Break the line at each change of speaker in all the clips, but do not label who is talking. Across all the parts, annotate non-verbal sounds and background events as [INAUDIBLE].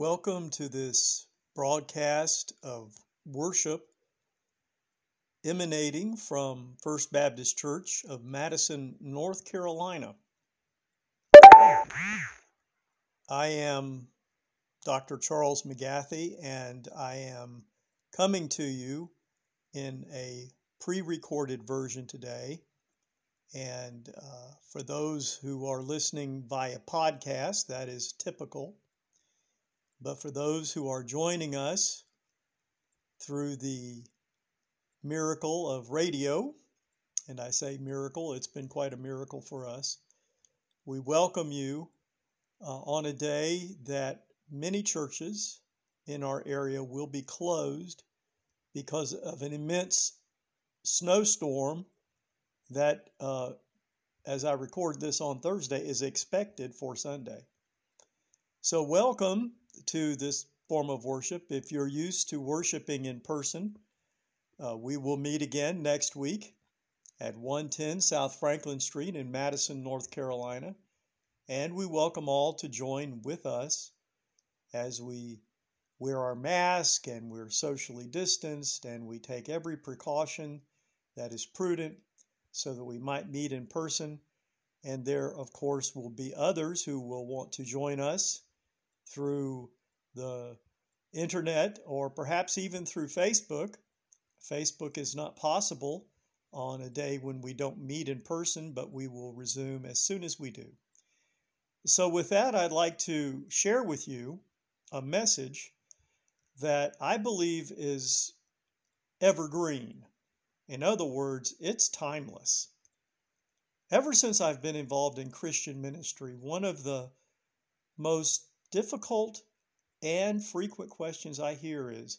Welcome to this broadcast of worship emanating from First Baptist Church of Madison, North Carolina. I am Dr. Charles McGathy, and I am coming to you in a pre recorded version today. And uh, for those who are listening via podcast, that is typical. But for those who are joining us through the miracle of radio, and I say miracle, it's been quite a miracle for us, we welcome you uh, on a day that many churches in our area will be closed because of an immense snowstorm that, uh, as I record this on Thursday, is expected for Sunday. So, welcome to this form of worship. If you're used to worshiping in person, uh, we will meet again next week at 110 South Franklin Street in Madison, North Carolina. And we welcome all to join with us as we wear our mask and we're socially distanced and we take every precaution that is prudent so that we might meet in person. And there, of course, will be others who will want to join us through the internet or perhaps even through Facebook. Facebook is not possible on a day when we don't meet in person, but we will resume as soon as we do. So, with that, I'd like to share with you a message that I believe is evergreen. In other words, it's timeless. Ever since I've been involved in Christian ministry, one of the most difficult and frequent questions I hear is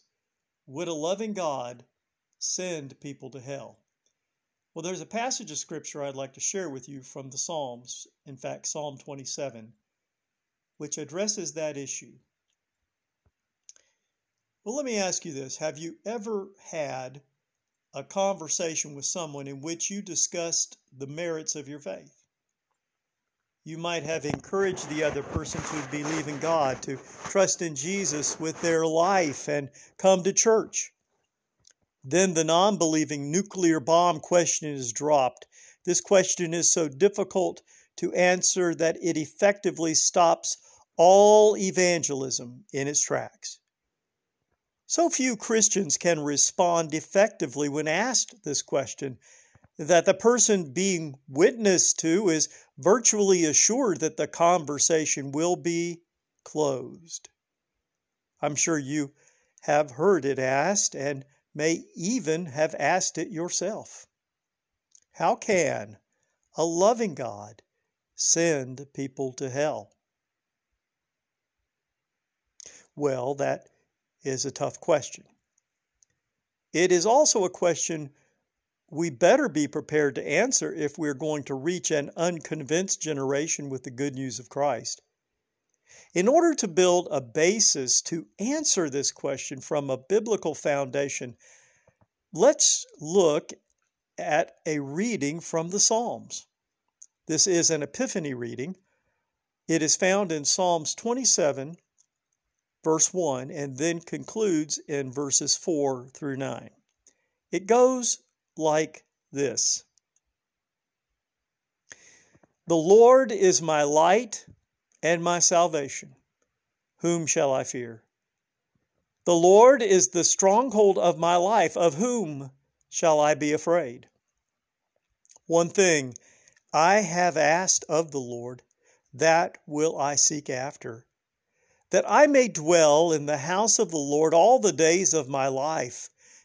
Would a loving God send people to hell? Well, there's a passage of scripture I'd like to share with you from the Psalms, in fact, Psalm 27, which addresses that issue. Well, let me ask you this Have you ever had a conversation with someone in which you discussed the merits of your faith? You might have encouraged the other person to believe in God, to trust in Jesus with their life and come to church. Then the non believing nuclear bomb question is dropped. This question is so difficult to answer that it effectively stops all evangelism in its tracks. So few Christians can respond effectively when asked this question that the person being witnessed to is virtually assured that the conversation will be closed. I'm sure you have heard it asked and may even have asked it yourself. How can a loving God send people to hell? Well, that is a tough question. It is also a question we better be prepared to answer if we're going to reach an unconvinced generation with the good news of Christ. In order to build a basis to answer this question from a biblical foundation, let's look at a reading from the Psalms. This is an Epiphany reading. It is found in Psalms 27, verse 1, and then concludes in verses 4 through 9. It goes like this The Lord is my light and my salvation. Whom shall I fear? The Lord is the stronghold of my life. Of whom shall I be afraid? One thing I have asked of the Lord, that will I seek after, that I may dwell in the house of the Lord all the days of my life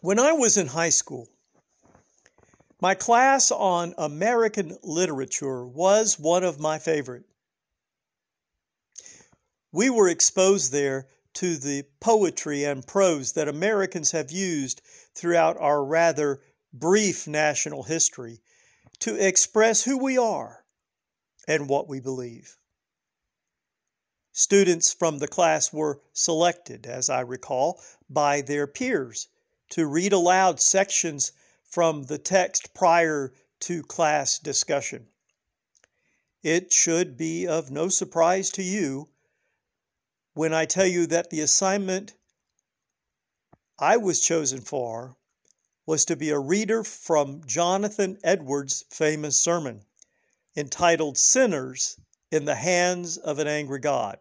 When I was in high school, my class on American literature was one of my favorite. We were exposed there to the poetry and prose that Americans have used throughout our rather brief national history to express who we are and what we believe. Students from the class were selected, as I recall, by their peers to read aloud sections from the text prior to class discussion. It should be of no surprise to you when I tell you that the assignment I was chosen for was to be a reader from Jonathan Edwards' famous sermon entitled Sinners in the Hands of an Angry God.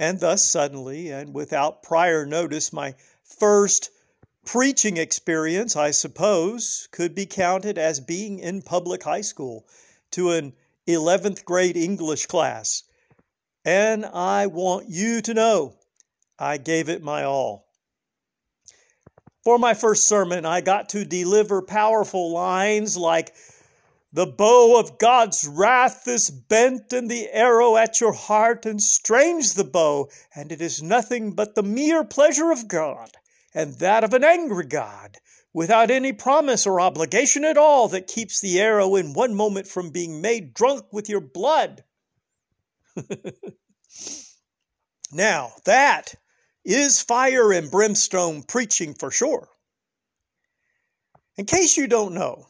And thus, suddenly and without prior notice, my first preaching experience, I suppose, could be counted as being in public high school to an 11th grade English class. And I want you to know I gave it my all. For my first sermon, I got to deliver powerful lines like, the bow of God's wrath is bent, and the arrow at your heart, and strange the bow, and it is nothing but the mere pleasure of God, and that of an angry God, without any promise or obligation at all that keeps the arrow in one moment from being made drunk with your blood. [LAUGHS] now, that is fire and brimstone preaching for sure. In case you don't know,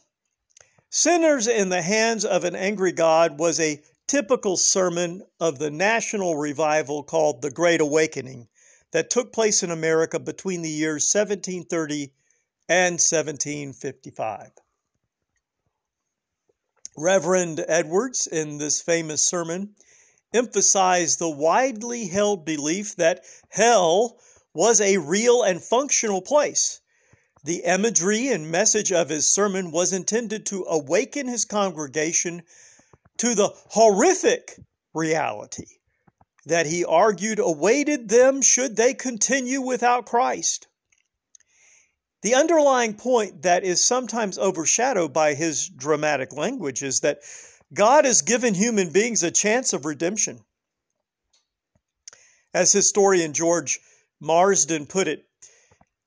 Sinners in the Hands of an Angry God was a typical sermon of the national revival called the Great Awakening that took place in America between the years 1730 and 1755. Reverend Edwards, in this famous sermon, emphasized the widely held belief that hell was a real and functional place the imagery and message of his sermon was intended to awaken his congregation to the horrific reality that he argued awaited them should they continue without Christ. The underlying point that is sometimes overshadowed by his dramatic language is that God has given human beings a chance of redemption. As historian George Marsden put it,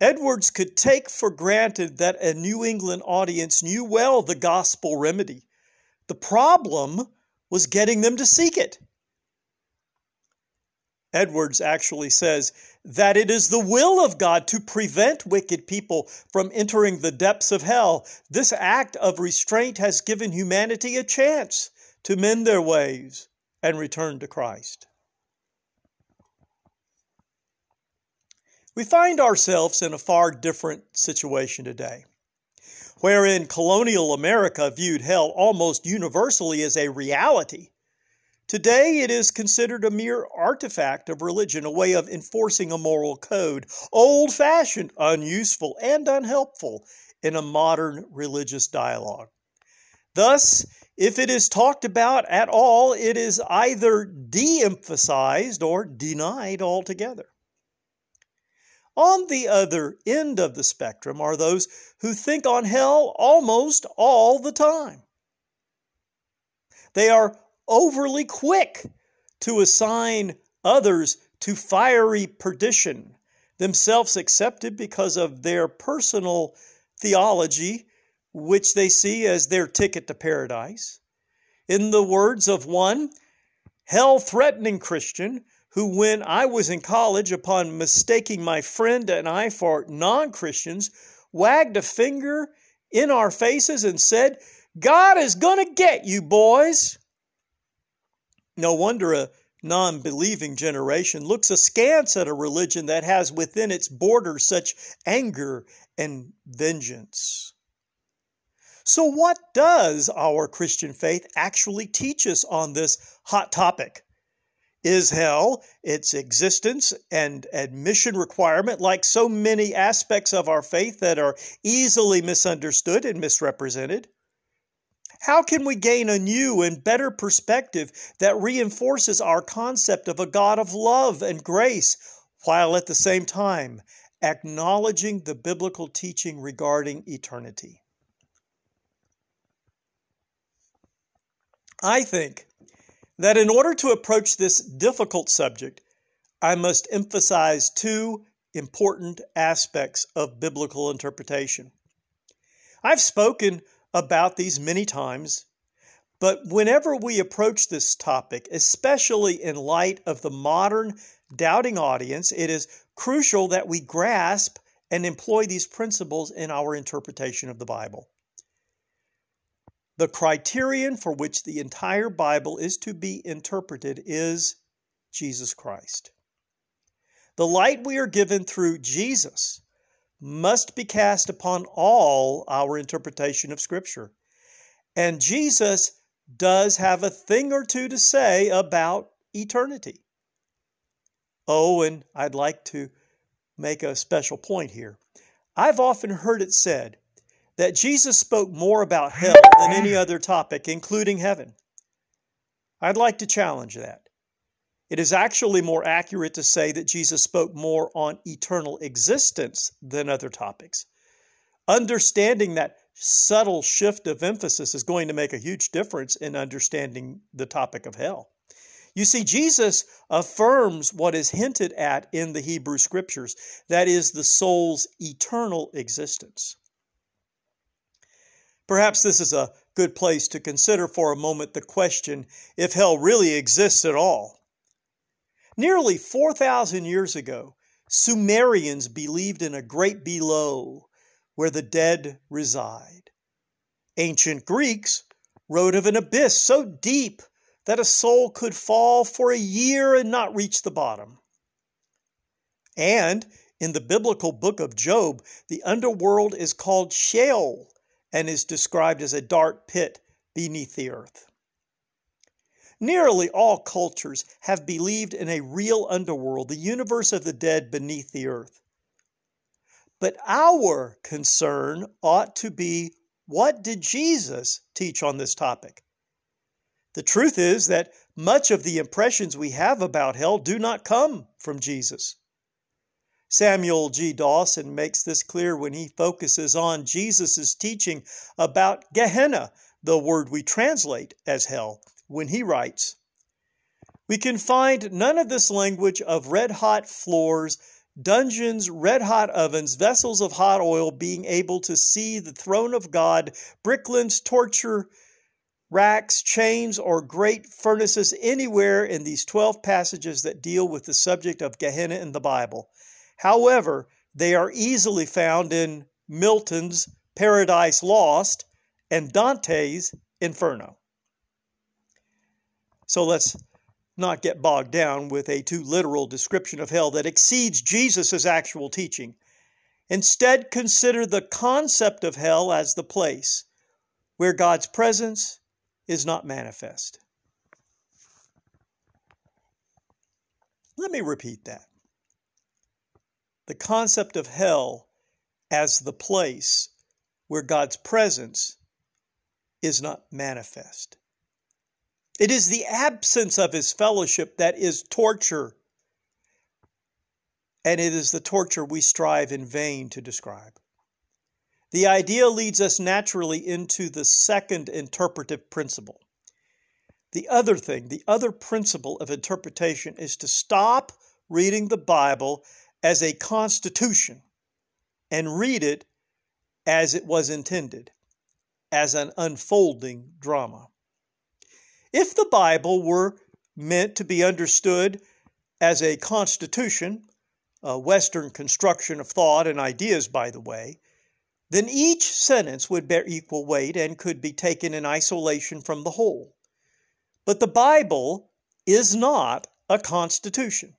Edwards could take for granted that a New England audience knew well the gospel remedy. The problem was getting them to seek it. Edwards actually says that it is the will of God to prevent wicked people from entering the depths of hell. This act of restraint has given humanity a chance to mend their ways and return to Christ. We find ourselves in a far different situation today, wherein colonial America viewed hell almost universally as a reality. Today, it is considered a mere artifact of religion, a way of enforcing a moral code, old fashioned, unuseful, and unhelpful in a modern religious dialogue. Thus, if it is talked about at all, it is either de emphasized or denied altogether. On the other end of the spectrum are those who think on hell almost all the time. They are overly quick to assign others to fiery perdition, themselves accepted because of their personal theology, which they see as their ticket to paradise. In the words of one hell threatening Christian who, when I was in college, upon mistaking my friend and I for non Christians, wagged a finger in our faces and said, God is going to get you, boys. No wonder a non believing generation looks askance at a religion that has within its borders such anger and vengeance. So, what does our Christian faith actually teach us on this hot topic? Is hell, its existence and admission requirement, like so many aspects of our faith that are easily misunderstood and misrepresented? How can we gain a new and better perspective that reinforces our concept of a God of love and grace while at the same time acknowledging the biblical teaching regarding eternity? I think that in order to approach this difficult subject, I must emphasize two important aspects of biblical interpretation. I've spoken about these many times, but whenever we approach this topic, especially in light of the modern doubting audience, it is crucial that we grasp and employ these principles in our interpretation of the Bible. The criterion for which the entire Bible is to be interpreted is Jesus Christ. The light we are given through Jesus must be cast upon all our interpretation of Scripture. And Jesus does have a thing or two to say about eternity. Oh, and I'd like to make a special point here. I've often heard it said that Jesus spoke more about hell than any other topic, including heaven. I'd like to challenge that. It is actually more accurate to say that Jesus spoke more on eternal existence than other topics. Understanding that subtle shift of emphasis is going to make a huge difference in understanding the topic of hell. You see, Jesus affirms what is hinted at in the Hebrew Scriptures that is, the soul's eternal existence. Perhaps this is a good place to consider for a moment the question if hell really exists at all. Nearly 4,000 years ago, Sumerians believed in a great below where the dead reside. Ancient Greeks wrote of an abyss so deep that a soul could fall for a year and not reach the bottom. And in the biblical book of Job, the underworld is called Sheol and is described as a dark pit beneath the earth. Nearly all cultures have believed in a real underworld, the universe of the dead beneath the earth. But our concern ought to be what did Jesus teach on this topic? The truth is that much of the impressions we have about hell do not come from Jesus. Samuel G. Dawson makes this clear when he focuses on Jesus' teaching about Gehenna, the word we translate as hell, when he writes, We can find none of this language of red hot floors, dungeons, red hot ovens, vessels of hot oil being able to see the throne of God, bricklands, torture, racks, chains, or great furnaces anywhere in these 12 passages that deal with the subject of Gehenna in the Bible. However, they are easily found in Milton's Paradise Lost and Dante's Inferno. So let's not get bogged down with a too literal description of hell that exceeds Jesus' actual teaching. Instead, consider the concept of hell as the place where God's presence is not manifest. Let me repeat that. The concept of hell as the place where God's presence is not manifest. It is the absence of his fellowship that is torture. And it is the torture we strive in vain to describe. The idea leads us naturally into the second interpretive principle. The other thing, the other principle of interpretation is to stop reading the Bible as a constitution and read it as it was intended, as an unfolding drama. If the Bible were meant to be understood as a constitution, a Western construction of thought and ideas, by the way, then each sentence would bear equal weight and could be taken in isolation from the whole. But the Bible is not a constitution.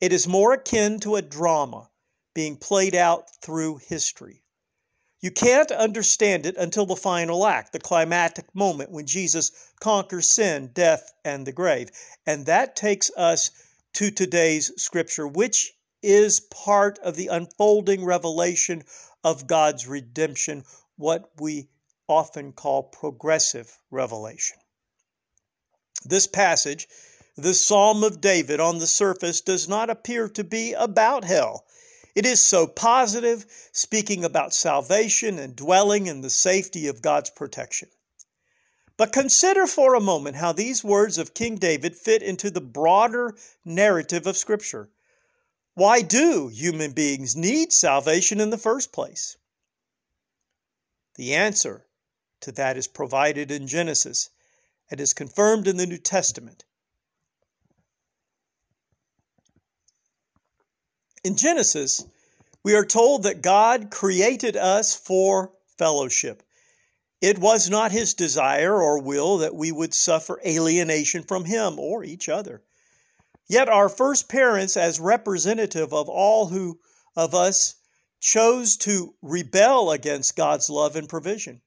It is more akin to a drama being played out through history. You can't understand it until the final act, the climactic moment when Jesus conquers sin, death, and the grave. And that takes us to today's scripture, which is part of the unfolding revelation of God's redemption, what we often call progressive revelation. This passage, the Psalm of David on the surface, does not appear to be about hell. It is so positive, speaking about salvation and dwelling in the safety of God's protection. But consider for a moment how these words of King David fit into the broader narrative of Scripture. Why do human beings need salvation in the first place? The answer to that is provided in Genesis and is confirmed in the New Testament. In Genesis, we are told that God created us for fellowship. It was not his desire or will that we would suffer alienation from him or each other. Yet our first parents, as representative of all who of us, chose to rebel against God's love and provision.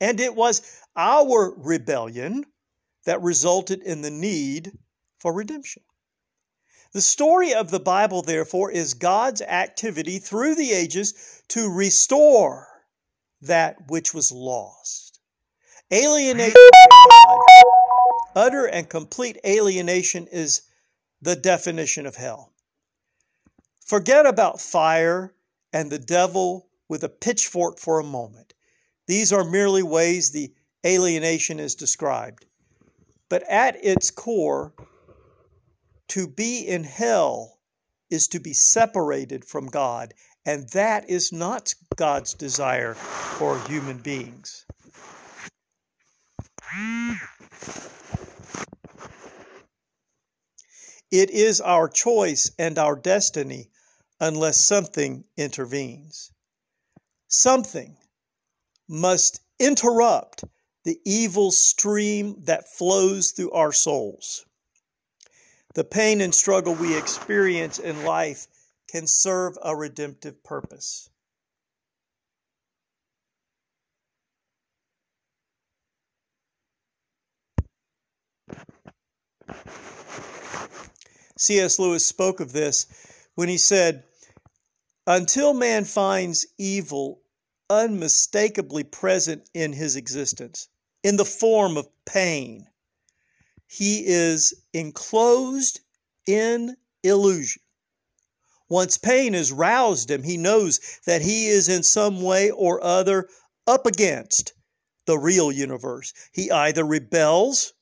And it was our rebellion that resulted in the need for redemption. The story of the Bible, therefore, is God's activity through the ages to restore that which was lost. Alienation utter and complete alienation is the definition of hell. Forget about fire and the devil with a pitchfork for a moment. These are merely ways the alienation is described. But at its core, to be in hell is to be separated from God, and that is not God's desire for human beings. It is our choice and our destiny unless something intervenes. Something must interrupt the evil stream that flows through our souls. The pain and struggle we experience in life can serve a redemptive purpose. C.S. Lewis spoke of this when he said, Until man finds evil unmistakably present in his existence, in the form of pain, he is enclosed in illusion. Once pain has roused him, he knows that he is in some way or other up against the real universe. He either rebels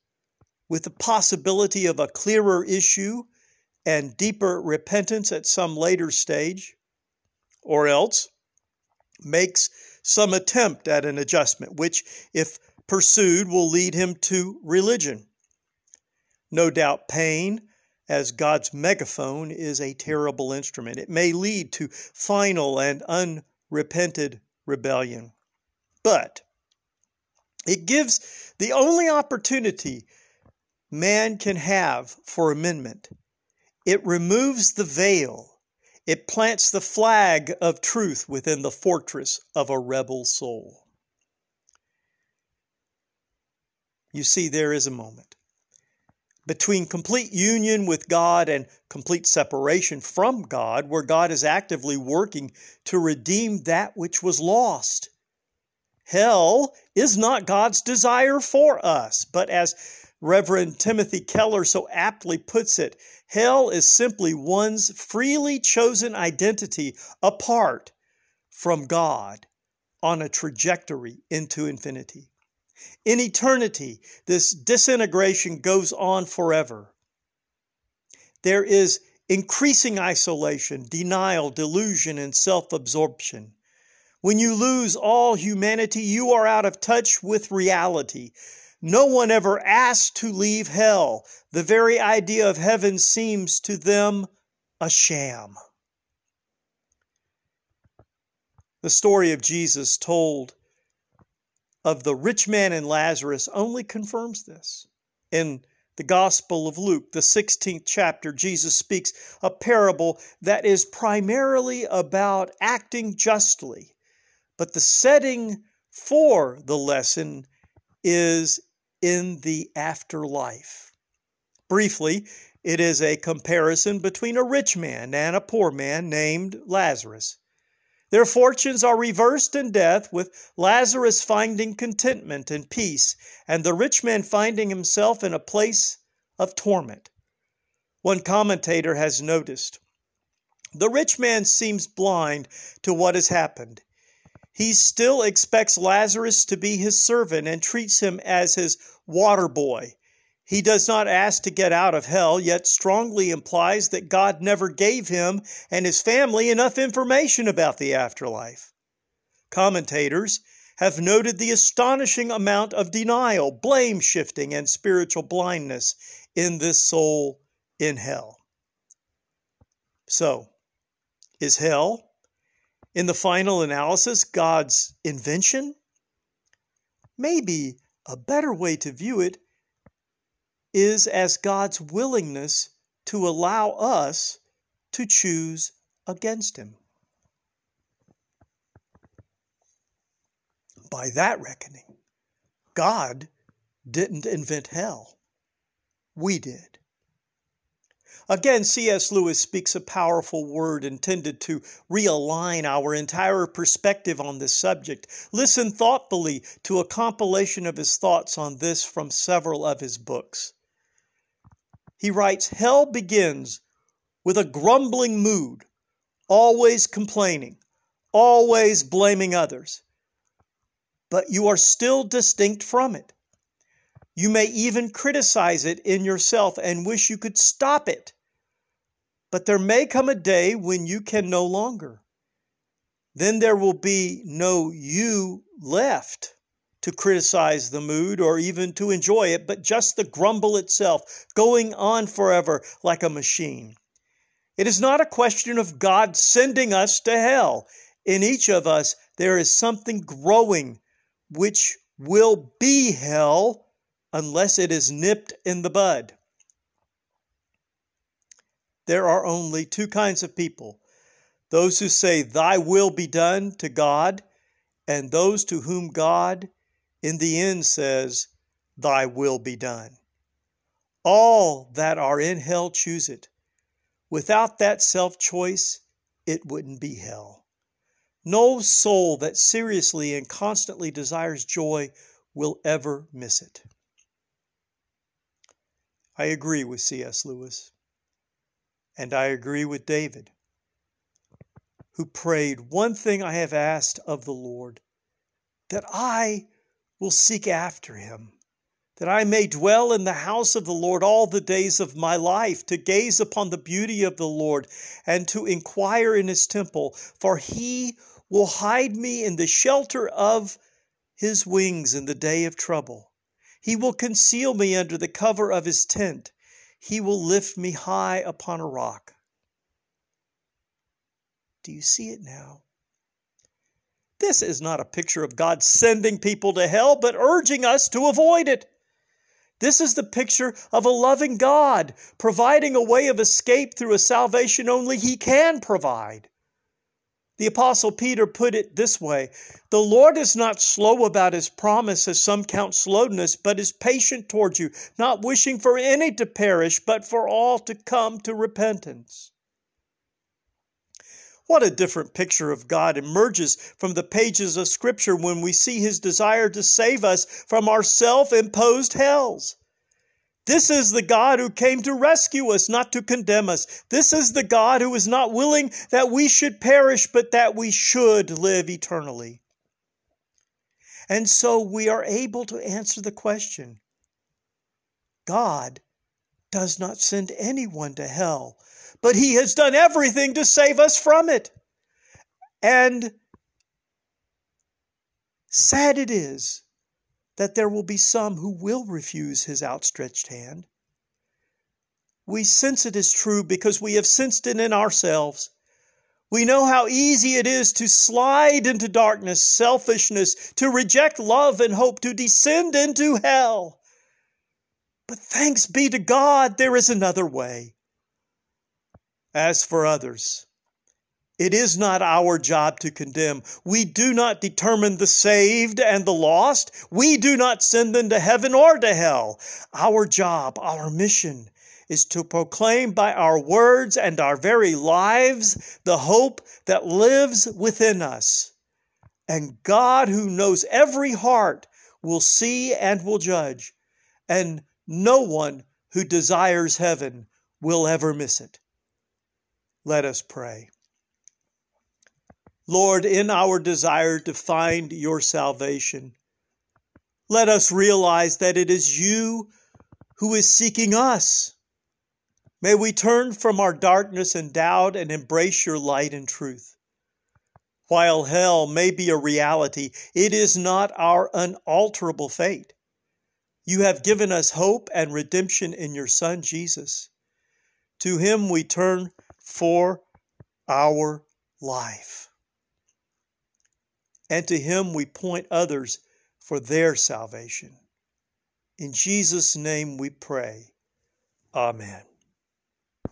with the possibility of a clearer issue and deeper repentance at some later stage, or else makes some attempt at an adjustment, which, if pursued, will lead him to religion. No doubt pain, as God's megaphone, is a terrible instrument. It may lead to final and unrepented rebellion. But it gives the only opportunity man can have for amendment. It removes the veil. It plants the flag of truth within the fortress of a rebel soul. You see, there is a moment between complete union with God and complete separation from God, where God is actively working to redeem that which was lost. Hell is not God's desire for us, but as Reverend Timothy Keller so aptly puts it, hell is simply one's freely chosen identity apart from God on a trajectory into infinity. In eternity, this disintegration goes on forever. There is increasing isolation, denial, delusion, and self absorption. When you lose all humanity, you are out of touch with reality. No one ever asked to leave hell. The very idea of heaven seems to them a sham. The story of Jesus told of the rich man and Lazarus only confirms this. In the Gospel of Luke, the 16th chapter, Jesus speaks a parable that is primarily about acting justly, but the setting for the lesson is in the afterlife. Briefly, it is a comparison between a rich man and a poor man named Lazarus. Their fortunes are reversed in death, with Lazarus finding contentment and peace, and the rich man finding himself in a place of torment. One commentator has noticed the rich man seems blind to what has happened. He still expects Lazarus to be his servant and treats him as his water boy. He does not ask to get out of hell, yet strongly implies that God never gave him and his family enough information about the afterlife. Commentators have noted the astonishing amount of denial, blame shifting, and spiritual blindness in this soul in hell. So, is hell, in the final analysis, God's invention? Maybe a better way to view it is as God's willingness to allow us to choose against Him. By that reckoning, God didn't invent hell. We did. Again, C.S. Lewis speaks a powerful word intended to realign our entire perspective on this subject. Listen thoughtfully to a compilation of his thoughts on this from several of his books. He writes Hell begins with a grumbling mood, always complaining, always blaming others. But you are still distinct from it. You may even criticize it in yourself and wish you could stop it. But there may come a day when you can no longer. Then there will be no you left to criticize the mood or even to enjoy it, but just the grumble itself, going on forever like a machine. It is not a question of God sending us to hell. In each of us, there is something growing which will be hell unless it is nipped in the bud. There are only two kinds of people those who say, Thy will be done to God, and those to whom God in the end says, Thy will be done. All that are in hell choose it. Without that self choice, it wouldn't be hell. No soul that seriously and constantly desires joy will ever miss it. I agree with C.S. Lewis, and I agree with David, who prayed, One thing I have asked of the Lord, that I will seek after him, that I may dwell in the house of the Lord all the days of my life, to gaze upon the beauty of the Lord and to inquire in his temple, for he will hide me in the shelter of his wings in the day of trouble. He will conceal me under the cover of his tent. He will lift me high upon a rock. Do you see it now? This is not a picture of God sending people to hell, but urging us to avoid it. This is the picture of a loving God providing a way of escape through a salvation only He can provide. The Apostle Peter put it this way The Lord is not slow about His promise, as some count slowness, but is patient towards you, not wishing for any to perish, but for all to come to repentance. What a different picture of God emerges from the pages of Scripture when we see His desire to save us from our self imposed hells. This is the God who came to rescue us, not to condemn us. This is the God who is not willing that we should perish, but that we should live eternally. And so we are able to answer the question God does not send anyone to hell but he has done everything to save us from it. And sad it is that there will be some who will refuse his outstretched hand. We sense it is true because we have sensed it in ourselves. We know how easy it is to slide into darkness, selfishness, to reject love and hope, to descend into hell. But thanks be to God, there is another way. As for others, It is not our job to condemn. We do not determine the saved and the lost. We do not send them to heaven or to hell. Our job, our mission, is to proclaim by our words and our very lives the hope that lives within us. And God, who knows every heart, will see and will judge. And no one who desires heaven will ever miss it. Let us pray. Lord, in our desire to find your salvation, let us realize that it is you who is seeking us. May we turn from our darkness and doubt and embrace your light and truth. While hell may be a reality, it is not our unalterable fate. You have given us hope and redemption in your Son, Jesus. To him we turn for our life and to him we point others for their salvation. In Jesus' name we pray. Amen.